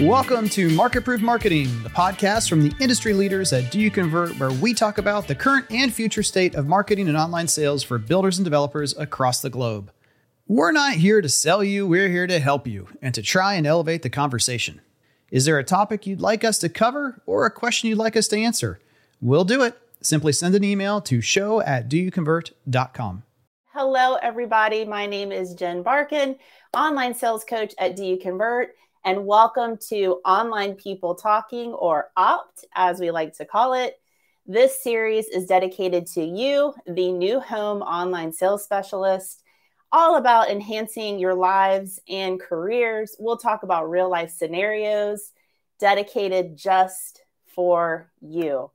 Welcome to Market Proof Marketing, the podcast from the industry leaders at Do You Convert, where we talk about the current and future state of marketing and online sales for builders and developers across the globe. We're not here to sell you, we're here to help you and to try and elevate the conversation. Is there a topic you'd like us to cover or a question you'd like us to answer? We'll do it. Simply send an email to show at doyouconvert.com. Hello, everybody. My name is Jen Barkan, online sales coach at Do You Convert and welcome to Online People Talking, or OPT, as we like to call it. This series is dedicated to you, the new home online sales specialist, all about enhancing your lives and careers. We'll talk about real life scenarios dedicated just for you.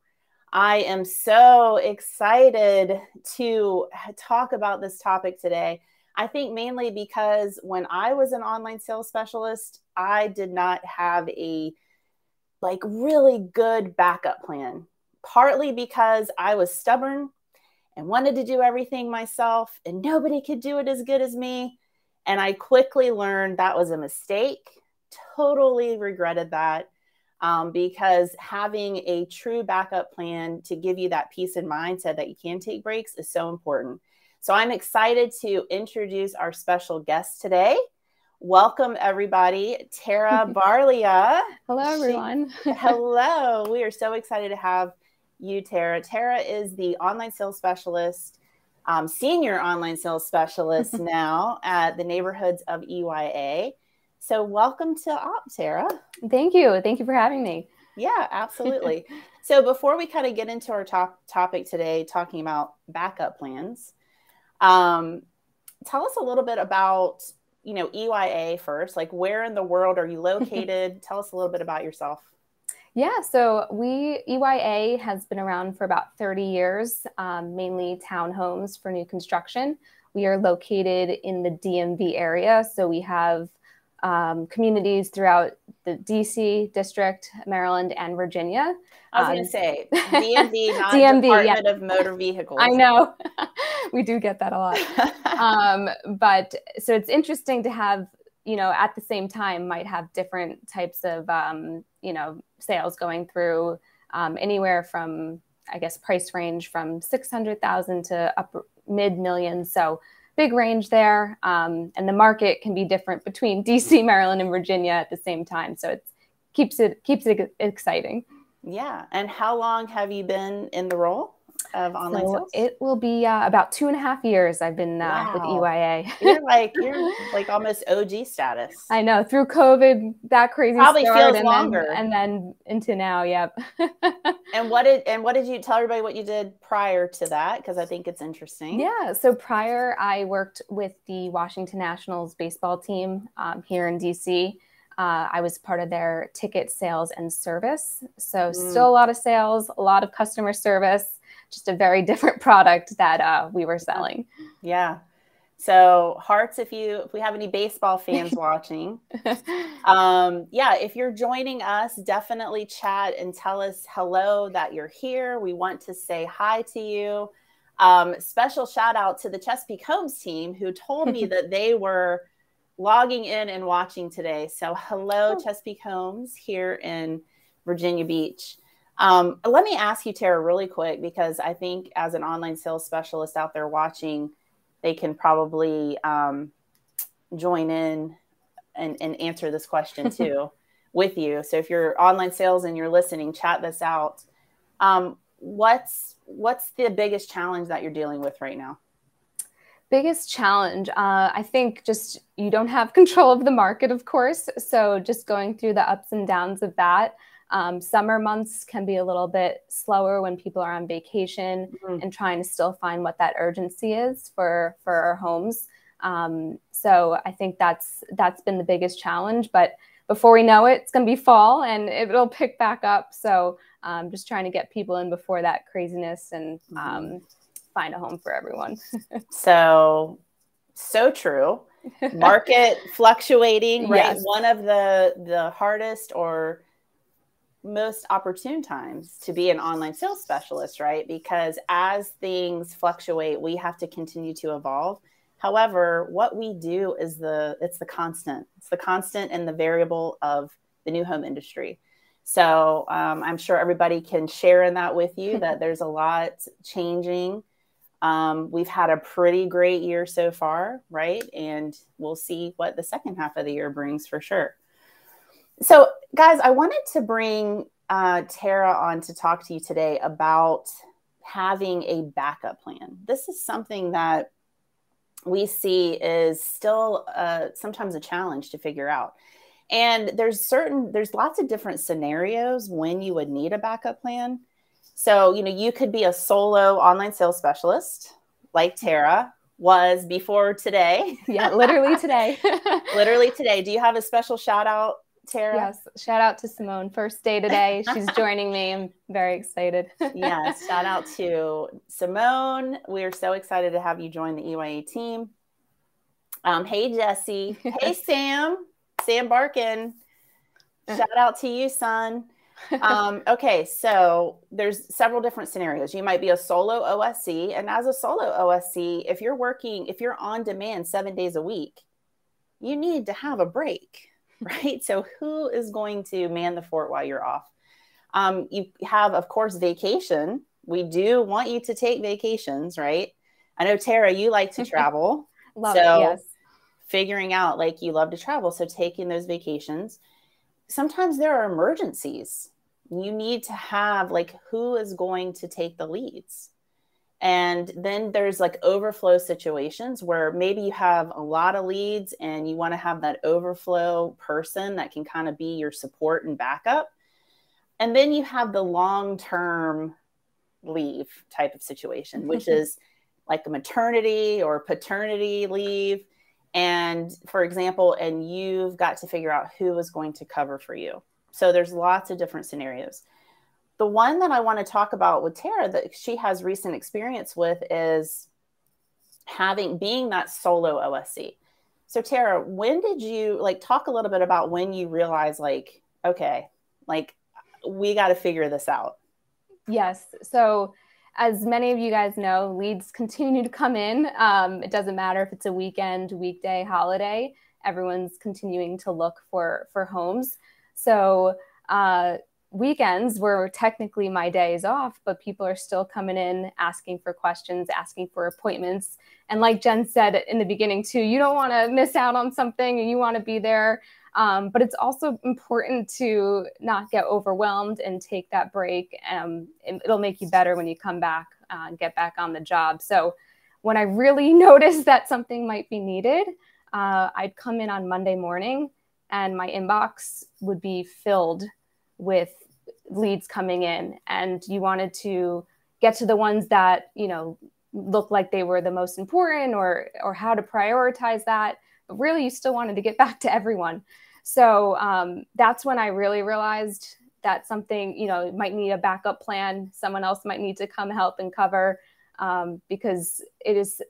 I am so excited to talk about this topic today. I think mainly because when I was an online sales specialist, I did not have a like really good backup plan. Partly because I was stubborn and wanted to do everything myself and nobody could do it as good as me. And I quickly learned that was a mistake. Totally regretted that um, because having a true backup plan to give you that peace of mind so that you can take breaks is so important. So I'm excited to introduce our special guest today. Welcome, everybody. Tara Barlia. hello, everyone. She, hello. We are so excited to have you, Tara. Tara is the online sales specialist, um, senior online sales specialist now at the neighborhoods of EYA. So, welcome to OP, Tara. Thank you. Thank you for having me. Yeah, absolutely. so, before we kind of get into our top topic today, talking about backup plans, um, tell us a little bit about you know EYA first. Like, where in the world are you located? tell us a little bit about yourself. Yeah, so we EYA has been around for about 30 years, um, mainly townhomes for new construction. We are located in the DMV area, so we have um, communities throughout the DC district, Maryland, and Virginia. I was um, going to say DMV, not DMV, Department yeah. of Motor Vehicles. I know we do get that a lot. um, but so it's interesting to have, you know, at the same time, might have different types of, um, you know, sales going through um, anywhere from, I guess, price range from six hundred thousand to up mid millions. So big range there. Um, and the market can be different between DC, Maryland, and Virginia at the same time. So it keeps it keeps it exciting. Yeah. And how long have you been in the role? Of online so sales? It will be uh, about two and a half years I've been uh, wow. with EYA. you're like you're like almost OG status. I know through COVID that crazy probably feels and longer, then, and then into now. Yep. and what did and what did you tell everybody what you did prior to that? Because I think it's interesting. Yeah. So prior, I worked with the Washington Nationals baseball team um, here in DC. Uh, I was part of their ticket sales and service. So, mm. still a lot of sales, a lot of customer service just a very different product that uh, we were selling. Yeah. So hearts, if you if we have any baseball fans watching, um, yeah, if you're joining us, definitely chat and tell us hello that you're here. We want to say hi to you. Um, special shout out to the Chesapeake Homes team who told me that they were logging in and watching today. So hello, oh. Chesapeake Homes here in Virginia Beach. Um, let me ask you, Tara, really quick, because I think as an online sales specialist out there watching, they can probably um, join in and, and answer this question too with you. So if you're online sales and you're listening, chat this out. Um, what's what's the biggest challenge that you're dealing with right now? Biggest challenge, uh, I think, just you don't have control of the market, of course. So just going through the ups and downs of that. Um, summer months can be a little bit slower when people are on vacation mm-hmm. and trying to still find what that urgency is for for our homes. Um, so I think that's that's been the biggest challenge. But before we know it, it's going to be fall and it'll pick back up. So um, just trying to get people in before that craziness and mm-hmm. um, find a home for everyone. so so true. Market fluctuating, right? Yes. One of the the hardest or most opportune times to be an online sales specialist, right? Because as things fluctuate, we have to continue to evolve. However, what we do is the it's the constant. It's the constant and the variable of the new home industry. So um, I'm sure everybody can share in that with you that there's a lot changing. Um, we've had a pretty great year so far, right? And we'll see what the second half of the year brings for sure. So, guys, I wanted to bring uh, Tara on to talk to you today about having a backup plan. This is something that we see is still uh, sometimes a challenge to figure out. And there's certain, there's lots of different scenarios when you would need a backup plan. So, you know, you could be a solo online sales specialist like Tara was before today. Yeah, literally today. literally today. Do you have a special shout out Tara? Yes. Shout out to Simone. First day today. She's joining me. I'm very excited. yes. Shout out to Simone. We are so excited to have you join the EYA team. Um, hey, Jesse. Hey, Sam. Sam Barkan. Shout out to you, son. um, okay, so there's several different scenarios. You might be a solo OSC, and as a solo OSC, if you're working, if you're on demand seven days a week, you need to have a break right? So, who is going to man the fort while you're off? Um, you have, of course, vacation. We do want you to take vacations, right? I know, Tara, you like to travel. love so, it, yes. Figuring out like you love to travel. So, taking those vacations. Sometimes there are emergencies. You need to have like who is going to take the leads and then there's like overflow situations where maybe you have a lot of leads and you want to have that overflow person that can kind of be your support and backup. And then you have the long term leave type of situation, which is like a maternity or paternity leave. And for example, and you've got to figure out who is going to cover for you. So there's lots of different scenarios. The one that I want to talk about with Tara that she has recent experience with is having being that solo OSC. So Tara, when did you like talk a little bit about when you realized like, okay, like we got to figure this out? Yes. So as many of you guys know, leads continue to come in. Um, it doesn't matter if it's a weekend, weekday, holiday. Everyone's continuing to look for for homes. So uh, weekends were technically my days off, but people are still coming in asking for questions, asking for appointments. And like Jen said in the beginning, too, you don't want to miss out on something and you want to be there. Um, but it's also important to not get overwhelmed and take that break. Um, it'll make you better when you come back uh, and get back on the job. So when I really noticed that something might be needed, uh, I'd come in on Monday morning and my inbox would be filled with leads coming in and you wanted to get to the ones that you know look like they were the most important or or how to prioritize that but really you still wanted to get back to everyone. So um, that's when i really realized that something you know might need a backup plan. Someone else might need to come help and cover um, because it is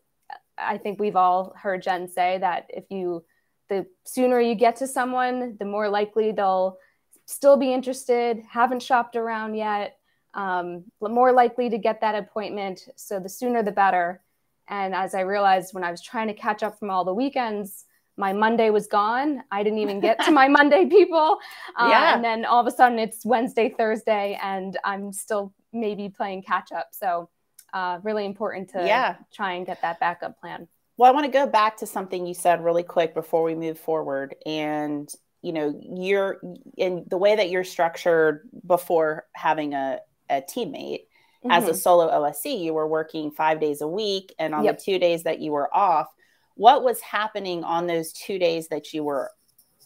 i think we've all heard jen say that if you the sooner you get to someone the more likely they'll still be interested, haven't shopped around yet, um, more likely to get that appointment. So the sooner the better. And as I realized when I was trying to catch up from all the weekends, my Monday was gone. I didn't even get to my Monday people. Uh, yeah. And then all of a sudden it's Wednesday, Thursday, and I'm still maybe playing catch up. So, uh, really important to yeah. try and get that backup plan. Well, I want to go back to something you said really quick before we move forward. And you know you're in the way that you're structured before having a, a teammate mm-hmm. as a mm-hmm. solo osc you were working five days a week and on yep. the two days that you were off what was happening on those two days that you were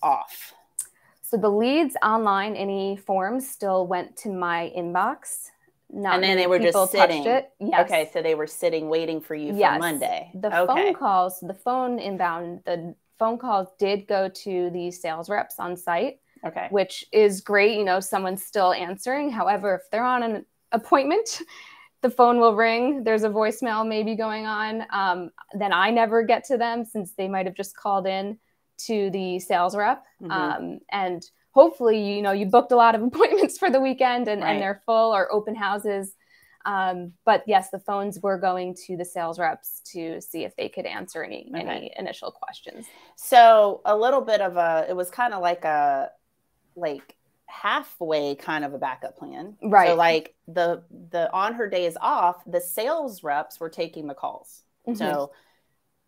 off so the leads online any forms still went to my inbox not and then they were just sitting. It. Yes. Okay, so they were sitting waiting for you for. Monday. The okay. phone calls, the phone inbound, the phone calls did go to the sales reps on site. Okay. Which is great. You know, someone's still answering. However, if they're on an appointment, the phone will ring. There's a voicemail maybe going on. Um, then I never get to them since they might have just called in to the sales rep. Mm-hmm. Um, and hopefully, you know, you booked a lot of appointments for the weekend and, right. and they're full or open houses. Um, but yes, the phones were going to the sales reps to see if they could answer any okay. any initial questions. So a little bit of a it was kind of like a like halfway kind of a backup plan. Right. So like the the on her days off, the sales reps were taking the calls. Mhm. So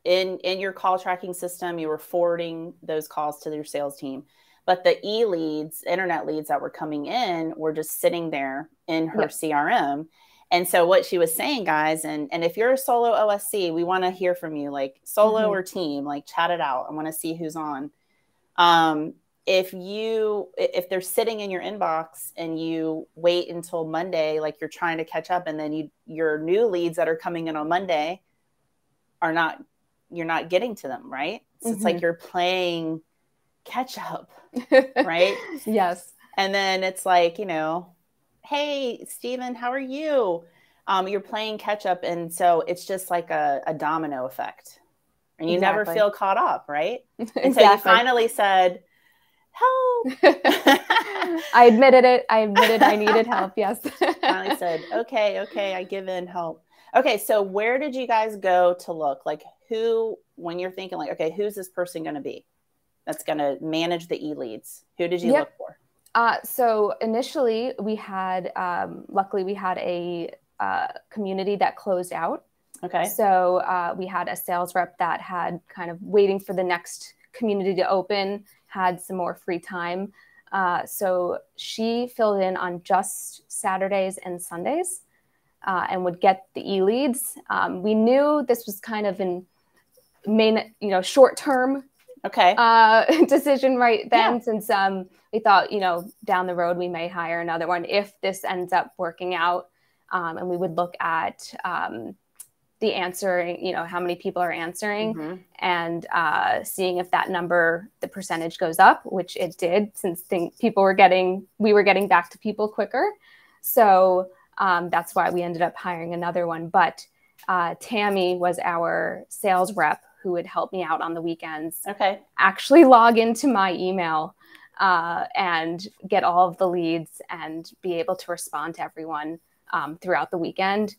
in in your call tracking system, you were forwarding those calls to your sales team. But the e leads, internet leads that were coming in were just sitting there in her Yep. CRM. And so what she was saying, guys, and and if you're a solo OSC, we want to hear from you, like solo Mhm. or team, like chat it out. I want to see who's on. Um, if you if they're sitting in your inbox and you wait until Monday, like you're trying to catch up, and then you your new leads that are coming in on Monday are not you're not getting to them, right? So it's like Mhm. you're playing catch up, right? yes. and then it's like you know hey Stephen, how are you? Um, you're playing catch up and so it's just like a, a domino effect. And you never feel caught up right? And so you finally said help. I admitted it. I admitted I needed help. Yes. finally said okay okay i give in help. Okay so where did you guys go to look? Like who when you're thinking like okay who's this person going to be that's going to manage the e-leads who did you Yep. look for Uh, so initially, we had, um, luckily, we had a uh, community that closed out. okay So uh, we had a sales rep that had kind of waiting for the next community to open, had some more free time. Uh, so she filled in on just Saturdays and Sundays uh, and would get the e leads. Um, we knew this was kind of in main, you know, short term okay uh, decision right then, Yeah. since um, we thought, you know, down the road we may hire another one if this ends up working out. Um, and we would look at um, the answering, you know, how many people are answering Mhm. and uh, seeing if that number, the percentage goes up, which it did since people were getting, we were getting back to people quicker. So um, that's why we ended up hiring another one. But uh, Tammy was our sales rep who would help me out on the weekends okay actually log into my email uh, and get all of the leads and be able to respond to everyone um, throughout the weekend.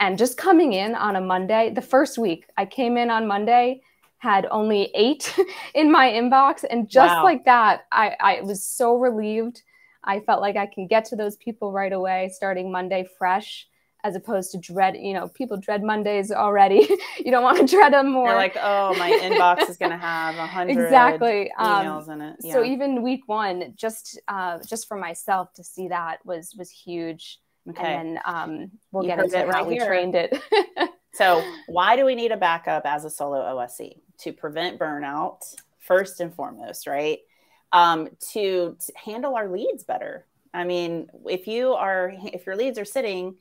And just coming in on a Monday, the first week, I came in on Monday, had only eight in my inbox. And just Wow. like that, I, I was so relieved. I felt like I can get to those people right away, starting Monday fresh, as opposed to dread, you know, people dread Mondays already. you don't want to dread them more. You're like, oh, my inbox is going to have a hundred exactly um, emails in it. so even week one just uh, just for myself to see that was was huge okay. and then um, we'll You get into it how right we here. trained it so why do we need a backup as a solo OSC to prevent burnout first and foremost, right? Um, to, to handle our leads better. I mean, if you are if your leads are sitting,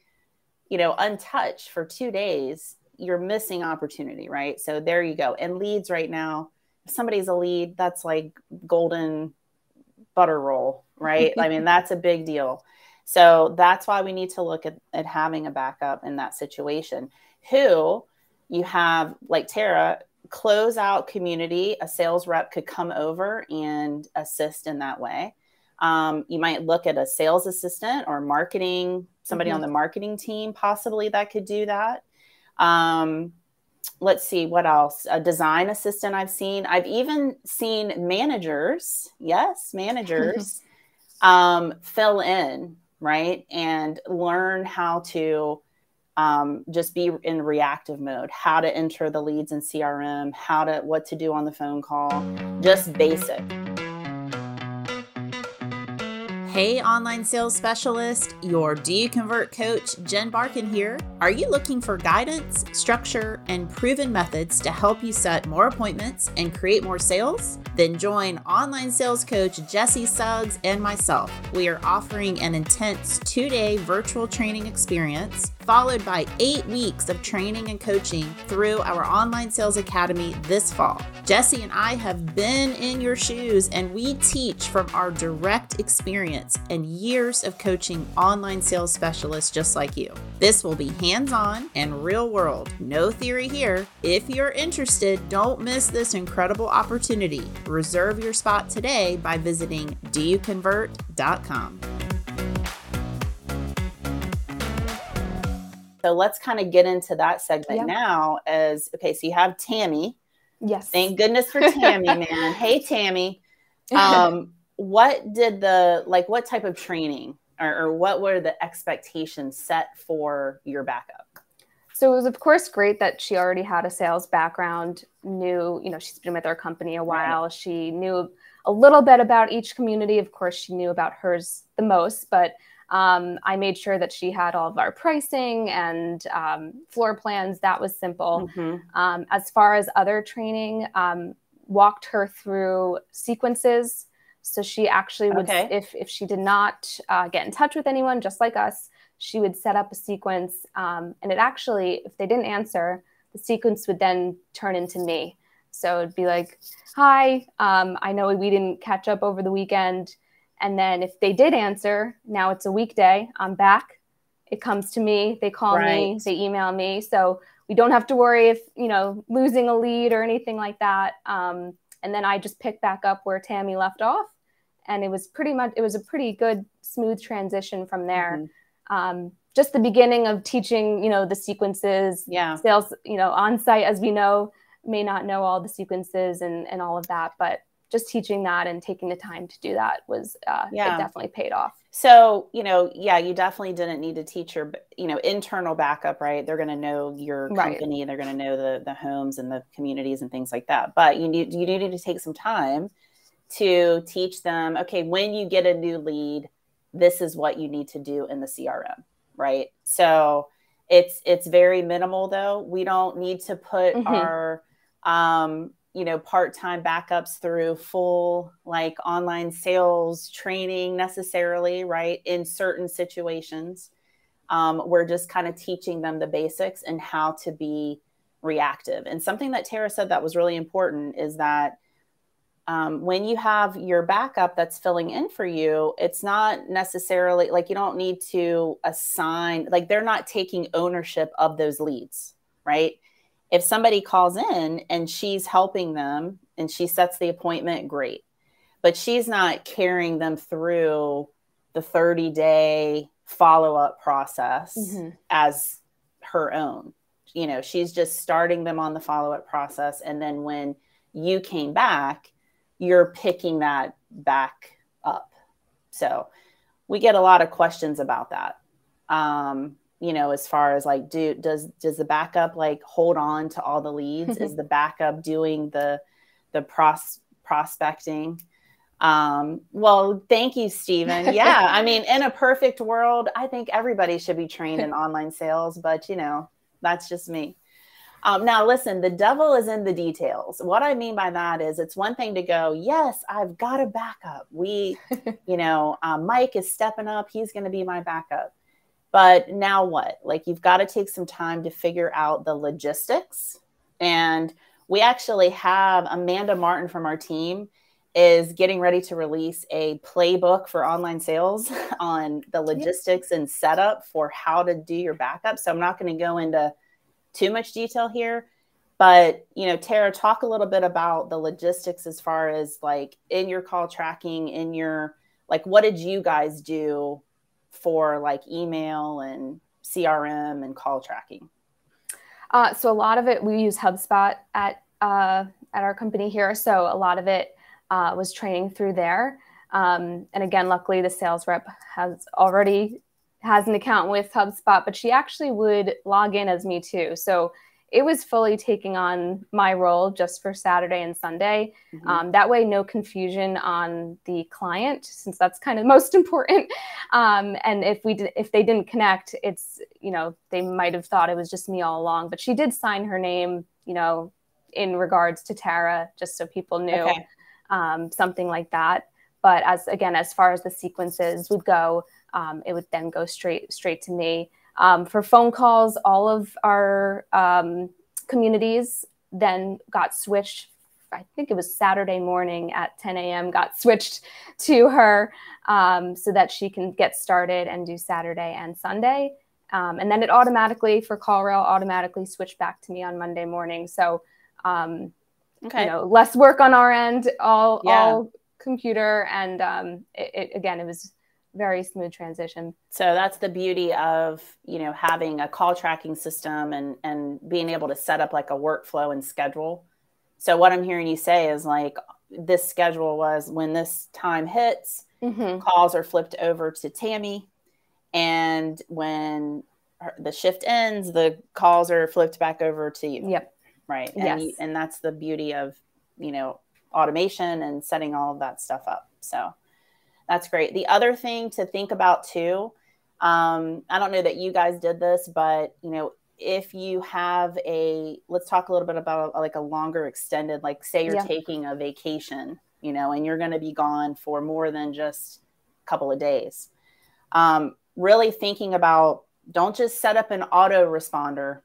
you know, untouched for two days, you're missing opportunity, right? So there you go. And leads right now, if somebody's a lead, that's like golden butter roll, right? I mean, that's a big deal. So that's why we need to look at, at having a backup in that situation. Who you have, like Tara, close out community, a sales rep could come over and assist in that way. Um, you might look at a sales assistant or marketing, somebody Mhm. on the marketing team, possibly that could do that. Um, let's see what else a design assistant i've seen i've even seen managers yes managers um, fill in right and learn how to um, just be in reactive mode how to enter the leads in crm how to what to do on the phone call just basic Hey, online sales specialist, your Do You Convert coach, Jen Barkan here. Are you looking for guidance, structure, and proven methods to help you set more appointments and create more sales? Then join online sales coach Jesse Suggs and myself. We are offering an intense two day virtual training experience followed by eight weeks of training and coaching through our online sales academy this fall. Jesse and I have been in your shoes and we teach from our direct experience and years of coaching online sales specialists just like you. This will be hands on and real world, no theory here. If you're interested, don't miss this incredible opportunity. Reserve your spot today by visiting doyouconvert.com. So let's kind of get into that segment Yeah. now. As okay, so you have Tammy. yes Thank goodness for Tammy, man. Hey, Tammy. Um, what did the like what type of training or, or what were the expectations set for your backup? So it was, of course, great that she already had a sales background, knew, you know, she's been with our company a while. Right. She knew a little bit about each community. Of course, she knew about hers the most, but um, I made sure that she had all of our pricing and um, floor plans. That was simple. Mm-hmm. Um, as far as other training, um, walked her through sequences. So she actually would, okay. if if she did not uh, get in touch with anyone, just like us, she would set up a sequence, um, and it actually, if they didn't answer, the sequence would then turn into me. So it'd be like, "Hi, um, I know we didn't catch up over the weekend." And then if they did answer, now it's a weekday, I'm back. It comes to me, they call right. me, they email me. So we don't have to worry if, you know, losing a lead or anything like that. Um, and then I just pick back up where Tammy left off. And it was pretty much, it was a pretty good, smooth transition from there. Mm-hmm. Um, just the beginning of teaching, you know, the sequences, yeah. sales, you know, on site, as we know, may not know all the sequences and, and all of that, but just teaching that and taking the time to do that was uh, yeah. it definitely paid off. So, you know, yeah, you definitely didn't need to teach your, you know, internal backup, right? They're going to know your company, right. they're going to know the the homes and the communities and things like that. But you need you do need to take some time to teach them, okay, when you get a new lead, this is what you need to do in the CRM, right? So, it's it's very minimal though. We don't need to put mm-hmm. our um you know part-time backups through full like online sales training necessarily right in certain situations. Um, we're just kind of teaching them the basics and how to be reactive. And something that tara said that was really important is that um, when you have your backup that's filling in for you it's not necessarily like you don't need to assign like they're not taking ownership of those leads right if somebody calls in and she's helping them and she sets the appointment, great. But she's not carrying them through the 30 day follow up process mm-hmm. as her own. You know, she's just starting them on the follow up process. And then when you came back, you're picking that back up. So we get a lot of questions about that. Um, you know as far as like do does does the backup like hold on to all the leads? Is the backup doing the the pros prospecting? Um, well thank you stephen yeah i mean in a perfect world i think everybody should be trained in online sales but you know that's just me. Um, now listen the devil is in the details. What i mean by that is it's one thing to go yes i've got a backup. We you know um, mike is stepping up. He's going to be my backup but now what? Like you've got to take some time to figure out the logistics. And we actually have Amanda Martin from our team is getting ready to release a playbook for online sales on the logistics and setup for how to do your backup. So I'm not going to go into too much detail here, but you know, Tara, talk a little bit about the logistics as far as like in your call tracking, in your like, what did you guys do for like email and CRM and call tracking? Uh, so a lot of it we use HubSpot at uh, at our company here. So a lot of it uh, was training through there. Um, and again, luckily the sales rep has already has an account with HubSpot, but she actually would log in as me too. So it was fully taking on my role just for Saturday and Sunday. Mm-hmm. Um, that way, no confusion on the client, since that's kind of most important. Um, and if we did, if they didn't connect, it's you know they might have thought it was just me all along. But she did sign her name, you know, in regards to Tara, just so people knew okay. um, something like that. But as again, as far as the sequences would go, um, it would then go straight straight to me. Um, for phone calls, all of our um, communities then got switched. I think it was Saturday morning at 10 a.m. got switched to her um, so that she can get started and do Saturday and Sunday. Um, and then it automatically for CallRail automatically switched back to me on Monday morning. So, um, okay. you know, less work on our end, all yeah. all computer, and um, it, it, again, it was very smooth transition. So that's the beauty of, you know, having a call tracking system and and being able to set up like a workflow and schedule. So what I'm hearing you say is like this schedule was when this time hits, mm-hmm. calls are flipped over to Tammy. And when her, the shift ends, the calls are flipped back over to you. Yep. Right. And, yes. and that's the beauty of, you know, automation and setting all of that stuff up. So that's great. The other thing to think about too, um, I don't know that you guys did this, but you know, if you have a let's talk a little bit about a, like a longer extended like say you're yeah. taking a vacation you know and you're going to be gone for more than just a couple of days um, really thinking about don't just set up an auto responder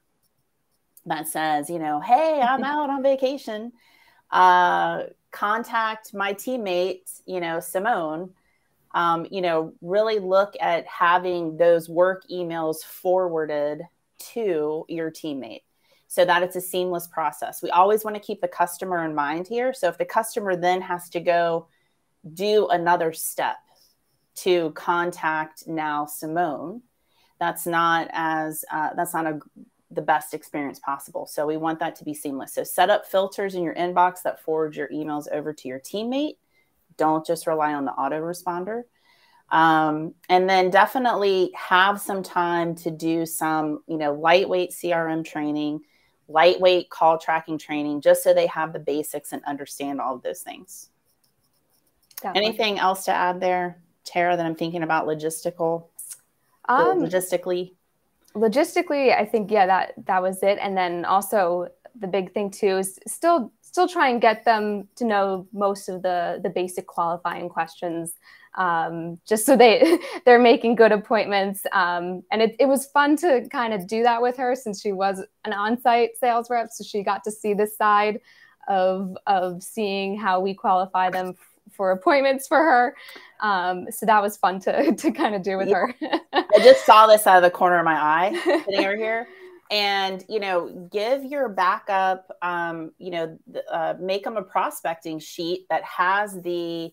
that says you know hey i'm out on vacation uh, contact my teammate you know simone um, you know really look at having those work emails forwarded to your teammate so that it's a seamless process. We always want to keep the customer in mind here. So if the customer then has to go do another step to contact now Simone, that's not as uh, that's not a the best experience possible. So we want that to be seamless. So set up filters in your inbox that forward your emails over to your teammate. Don't just rely on the autoresponder. Um, and then definitely have some time to do some, you know, lightweight CRM training, lightweight call tracking training, just so they have the basics and understand all of those things. Definitely. Anything else to add there, Tara, that I'm thinking about logistical, um, logistically? Logistically, I think, yeah, that, that was it. And then also the big thing too is still still try and get them to know most of the the basic qualifying questions um, just so they they're making good appointments. Um, and it, it was fun to kind of do that with her since she was an on-site sales rep. So she got to see this side of of seeing how we qualify them f- for appointments for her. Um, so that was fun to to kind of do with yeah. her. I just saw this out of the corner of my eye sitting over here and you know give your backup um, you know uh, make them a prospecting sheet that has the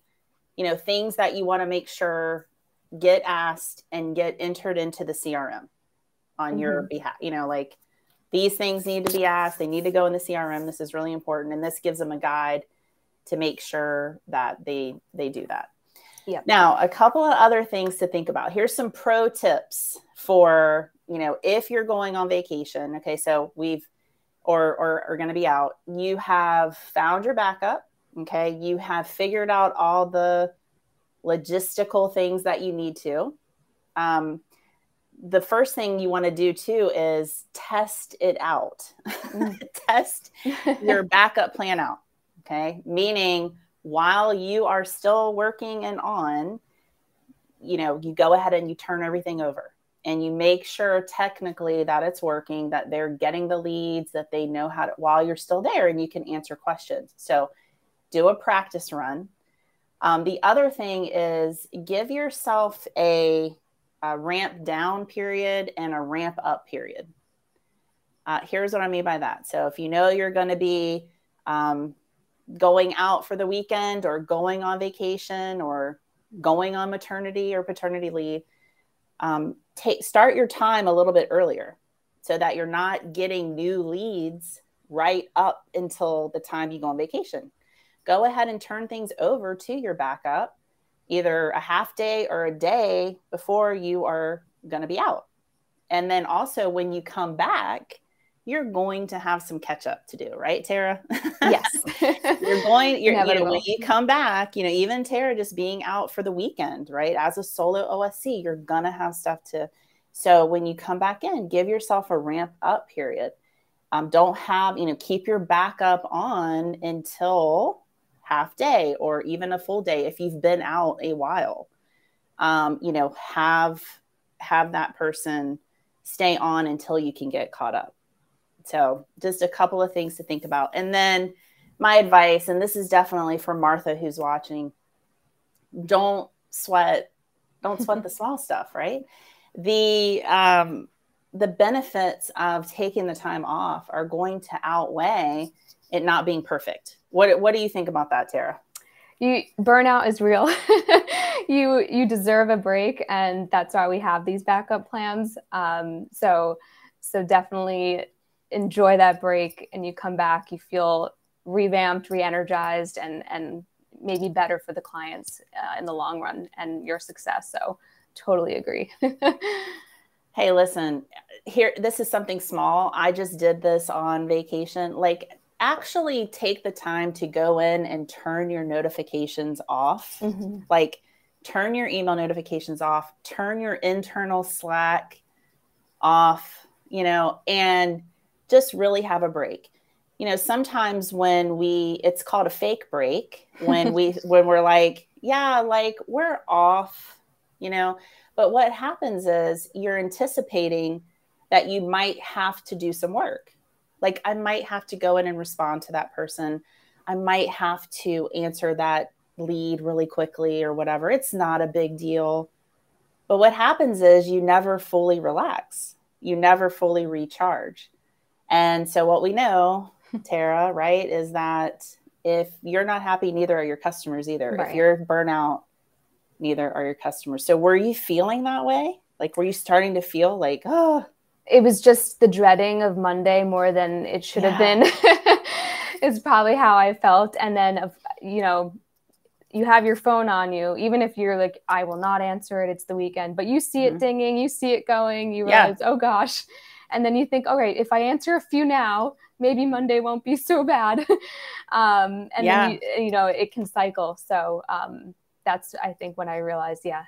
you know things that you want to make sure get asked and get entered into the crm on mm-hmm. your behalf you know like these things need to be asked they need to go in the crm this is really important and this gives them a guide to make sure that they they do that yeah now a couple of other things to think about here's some pro tips for you know, if you're going on vacation, okay, so we've or or are going to be out, you have found your backup, okay? You have figured out all the logistical things that you need to. Um, the first thing you want to do too is test it out. Mm. test your backup plan out. Okay. Meaning while you are still working and on, you know, you go ahead and you turn everything over and you make sure technically that it's working, that they're getting the leads, that they know how to, while you're still there and you can answer questions. So do a practice run. Um, the other thing is give yourself a, a, ramp down period and a ramp up period. Uh, here's what I mean by that. So if you know you're going to be um, going out for the weekend or going on vacation or going on maternity or paternity leave, um, take start your time a little bit earlier so that you're not getting new leads right up until the time you go on vacation. Go ahead and turn things over to your backup either a half day or a day before you are going to be out. And then also when you come back, you're going to have some catch up to do, right, Tara? Yes. you're going, you're, you know, when you come back, you know, even Tara just being out for the weekend, right? As a solo OSC, you're going to have stuff to. So when you come back in, give yourself a ramp up period. Um, don't have, you know, keep your backup on until half day or even a full day if you've been out a while. Um, you know, have have that person stay on until you can get caught up. So, just a couple of things to think about. And then, my advice, and this is definitely for Martha who's watching don't sweat, don't sweat the small stuff, right? The, um, the benefits of taking the time off are going to outweigh it not being perfect. What, what do you think about that, Tara? you burnout is real you you deserve a break and that's why we have these backup plans um, so so definitely enjoy that break and you come back, you feel revamped, re-energized, and and maybe better for the clients uh, in the long run and your success. So totally agree. hey, listen, here this is something small. I just did this on vacation. Like actually take the time to go in and turn your notifications off. Mm-hmm. Like turn your email notifications off, turn your internal Slack off, you know, and just really have a break. You know, sometimes when we it's called a fake break when we when we're like, yeah, like we're off, you know, but what happens is you're anticipating that you might have to do some work. Like I might have to go in and respond to that person. I might have to answer that lead really quickly or whatever. It's not a big deal. But what happens is you never fully relax, you never fully recharge. And so, what we know, Tara, right, is that if you're not happy, neither are your customers either. Right. If you're burnout, neither are your customers. So, were you feeling that way? Like, were you starting to feel like, oh, it was just the dreading of Monday more than it should yeah. have been, is probably how I felt. And then, you know, you have your phone on you, even if you're like, I will not answer it, it's the weekend, but you see it mm-hmm. dinging, you see it going, you realize, yeah. oh gosh. And then you think, all right, if I answer a few now, maybe Monday won't be so bad. um, and yeah. then, you, you, know, it can cycle. So um, that's, I think, when I realized, yeah.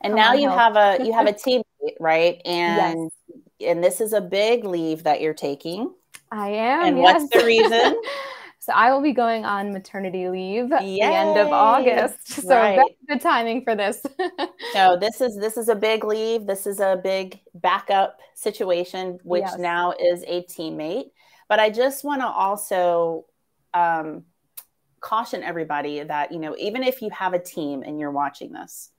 And now you help. have a, you have a team, right? And, yes. and this is a big leave that you're taking. I am. And yes. what's the reason? So I will be going on maternity leave Yay! the end of August. So right. that's good timing for this. so this is this is a big leave. This is a big backup situation, which yes. now is a teammate. But I just want to also um, caution everybody that you know even if you have a team and you're watching this,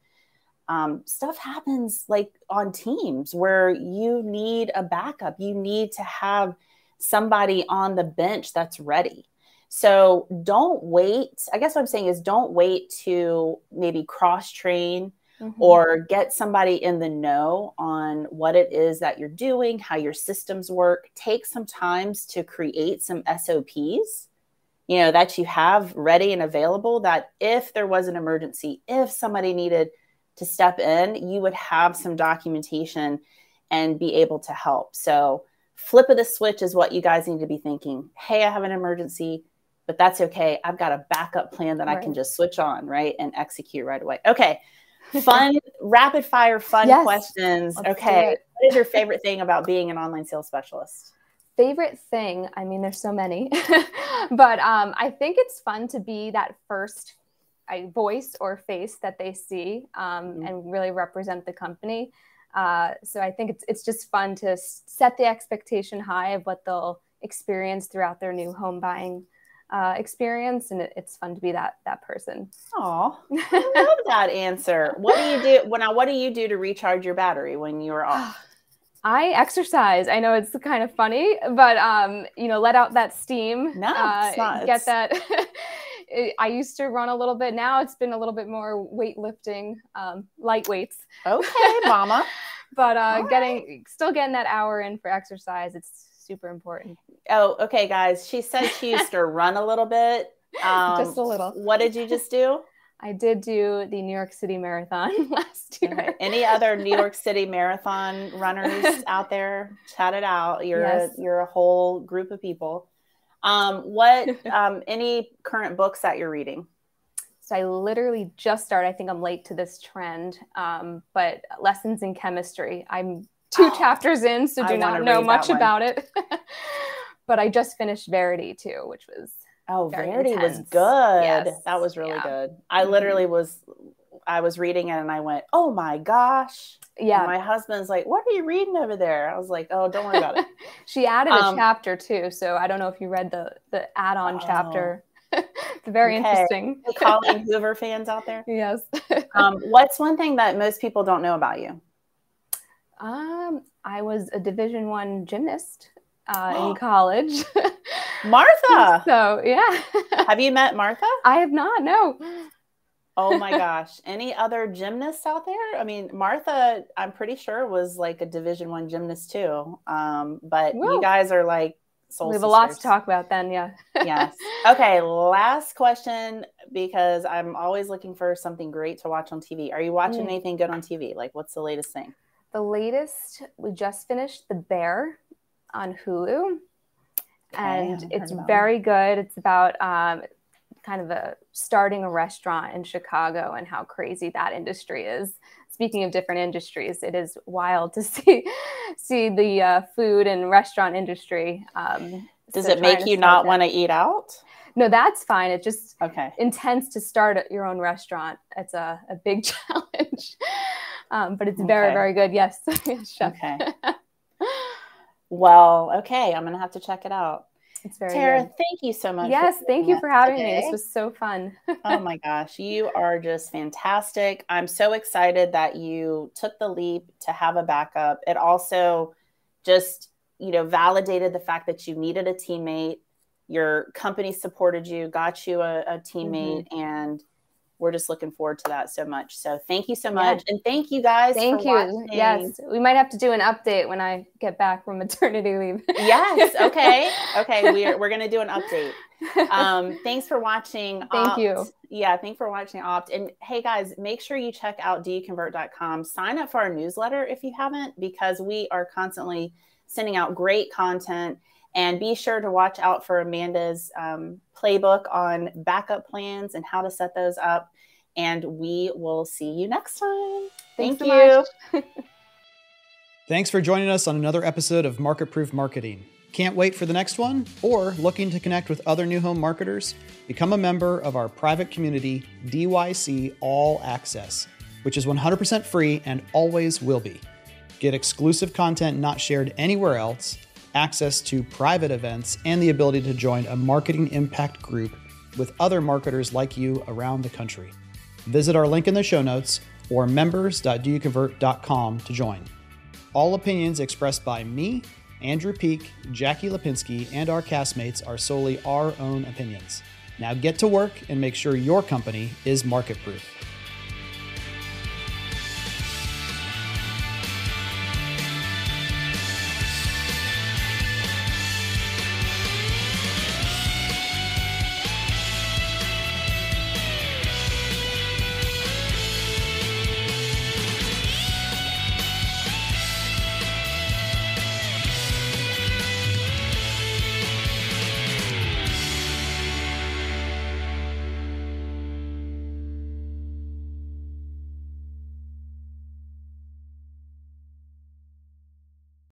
um, stuff happens like on teams where you need a backup. You need to have somebody on the bench that's ready so don't wait. I guess what I'm saying is don't wait to maybe cross train mm-hmm. or get somebody in the know on what it is that you're doing, how your systems work. Take some times to create some SOPs, you know, that you have ready and available that if there was an emergency, if somebody needed to step in, you would have some documentation and be able to help. So, flip of the switch is what you guys need to be thinking. Hey, I have an emergency but that's okay. I've got a backup plan that right. I can just switch on, right, and execute right away. Okay. Fun, rapid fire, fun yes. questions. Let's okay. What is your favorite thing about being an online sales specialist? Favorite thing, I mean, there's so many, but um, I think it's fun to be that first voice or face that they see um, mm-hmm. and really represent the company. Uh, so I think it's it's just fun to set the expectation high of what they'll experience throughout their new home buying uh, experience, and it, it's fun to be that that person. Oh, I love that answer. What do you do? Well, now, what do you do to recharge your battery when you're off? I exercise. I know it's kind of funny, but um, you know, let out that steam. No, uh, get that. I used to run a little bit. Now it's been a little bit more weightlifting, um, light weights. Okay, mama. but uh, getting right. still getting that hour in for exercise. It's super important. Oh, okay, guys. She said she used to run a little bit. Um, just a little. What did you just do? I did do the New York City Marathon last year. Okay. Any other New York City Marathon runners out there? Chat it out. You're yes. a, you're a whole group of people. Um, what um, any current books that you're reading? So I literally just started. I think I'm late to this trend, um, but lessons in chemistry. I'm two oh, chapters in, so do not know much about it. But I just finished Verity too, which was oh Verity intense. was good. Yes. That was really yeah. good. I mm-hmm. literally was I was reading it and I went, oh my gosh. Yeah. And my husband's like, what are you reading over there? I was like, oh, don't worry about it. she added um, a chapter too. So I don't know if you read the the add-on oh. chapter. it's very okay. interesting. Colleen Hoover fans out there. Yes. um, what's one thing that most people don't know about you? Um, I was a Division One gymnast uh, in college. Martha. so yeah. have you met Martha? I have not. No. oh my gosh. Any other gymnasts out there? I mean, Martha, I'm pretty sure was like a Division One gymnast too. Um, but Whoa. you guys are like Soul we have a lot to talk about then. Yeah. yes. Okay. Last question because I'm always looking for something great to watch on TV. Are you watching Mm. anything good on TV? Like, what's the latest thing? The latest, we just finished The Bear on Hulu, Okay, I haven't and it's very good. It's about um, kind of a starting a restaurant in Chicago and how crazy that industry is. Speaking of different industries, it is wild to see see the uh, food and restaurant industry. Um, Does so it make you not want to eat out? No, that's fine. It just Okay. intense to start at your own restaurant. It's a, a big challenge, um, but it's very, Okay. very good. Yes. yes. Okay. Well, okay. I'm going to have to check it out. It's very Tara, good. thank you so much. Yes, thank you for having me. This was so fun. oh my gosh, you are just fantastic. I'm so excited that you took the leap to have a backup. It also just, you know, validated the fact that you needed a teammate. Your company supported you, got you a, a teammate, Mm-hmm. and we're just looking forward to that so much. So thank you so much. And thank you guys. Thank for you. watching. Yes, we might have to do an update when I get back from maternity leave. Yes. Okay. Okay. We're, we're going to do an update. um, thanks for watching. Thank Opt. you. Yeah, thanks for watching Opt. And hey, guys, make sure you check out doyouconvert.com. Sign up for our newsletter if you haven't, because we are constantly sending out great content. And be sure to watch out for Amanda's um, playbook on backup plans and how to set those up. And we will see you next time. Thank so you. much. Thanks for joining us on another episode of Market Proof Marketing. Can't wait for the next one? Or looking to connect with other new home marketers? Become a member of our private community, DYC All Access, which is 100% free and always will be. Get exclusive content not shared anywhere else, access to private events, and the ability to join a marketing impact group with other marketers like you around the country. Visit our link in the show notes or members.doyouconvert.com to join. All opinions expressed by me, Andrew Peek, Jackie Lipinski, and our castmates are solely our own opinions. Now get to work and make sure your company is market proof.